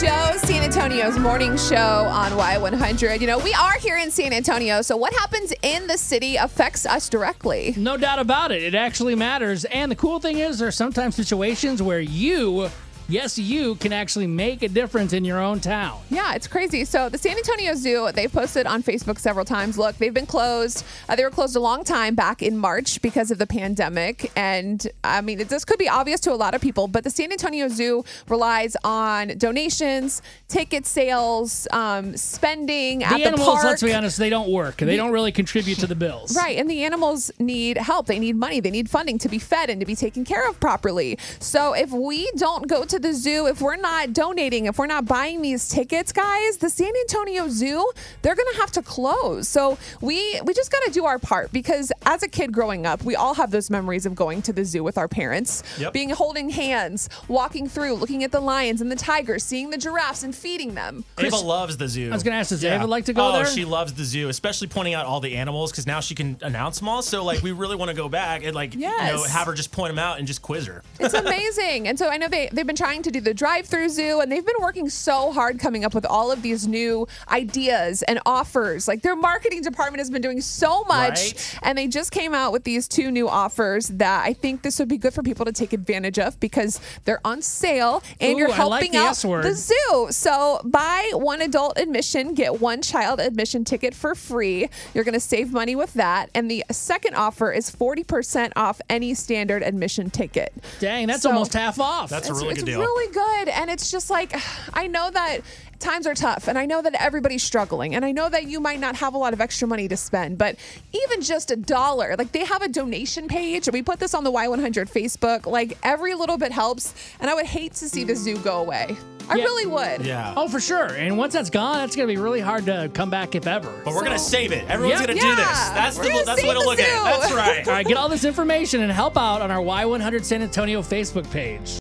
Joe, San Antonio's morning show on Y100. You know, we are here in San Antonio, so what happens in the city affects us directly. No doubt about it. It actually matters. And the cool thing is, there's sometimes situations where you, yes, you can actually make a difference in your own town. Yeah, it's crazy. So the San Antonio Zoo, they've posted on Facebook several times. Look, they've been closed. Uh, they were closed a long time back in March because of the pandemic. And I mean, this could be obvious to a lot of people, but the San Antonio Zoo relies on donations, ticket sales, um, spending The at the animals, park. let's be honest, they don't work. They don't really contribute to the bills. Right, and the animals need help. They need money. They need funding to be fed and to be taken care of properly. So if we don't go to the zoo, if we're not donating, if we're not buying these tickets, guys, the San Antonio Zoo, they're going to have to close. So we we just got to do our part because as a kid growing up, we all have those memories of going to the zoo with our parents, Yep. being holding hands, walking through, looking at the lions and the tigers, seeing the giraffes and feeding them. Ava loves the zoo. I was gonna ask, does Ava like to go oh, there? she loves the zoo, especially pointing out all the animals because now she can announce them all. So like, we really want to go back and like, you know, have her just point them out and just quiz her. It's amazing. and so I know they, they've been trying to do the drive through zoo and they've been working so hard coming up with all of these new ideas and offers. Like their marketing department has been doing so much. Right. And they just came out with these two new offers that I think this would be good for people to take advantage of because they're on sale and Ooh, you're I like helping the out S word. the zoo. So buy one adult admission, get one child admission ticket for free. You're going to save money with that. And the second offer is 40% off any standard admission ticket. Dang, that's So- almost half off. That's a It's, really good deal. Really good. And it's just like, I know that times are tough and I know that everybody's struggling and I know that you might not have a lot of extra money to spend, but even just a dollar, like they have a donation page. We put this on the Y100 Facebook. Like every little bit helps. And I would hate to see the zoo go away. I Yeah. really would. Yeah. Oh, for sure. And once that's gone, that's going to be really hard to come back if ever. But we're gonna save it. Everyone's Yeah. gonna do this. That's We're the gonna that's the way to the look at it. That's right. All right, get all this information and help out on our Y100 San Antonio Facebook page.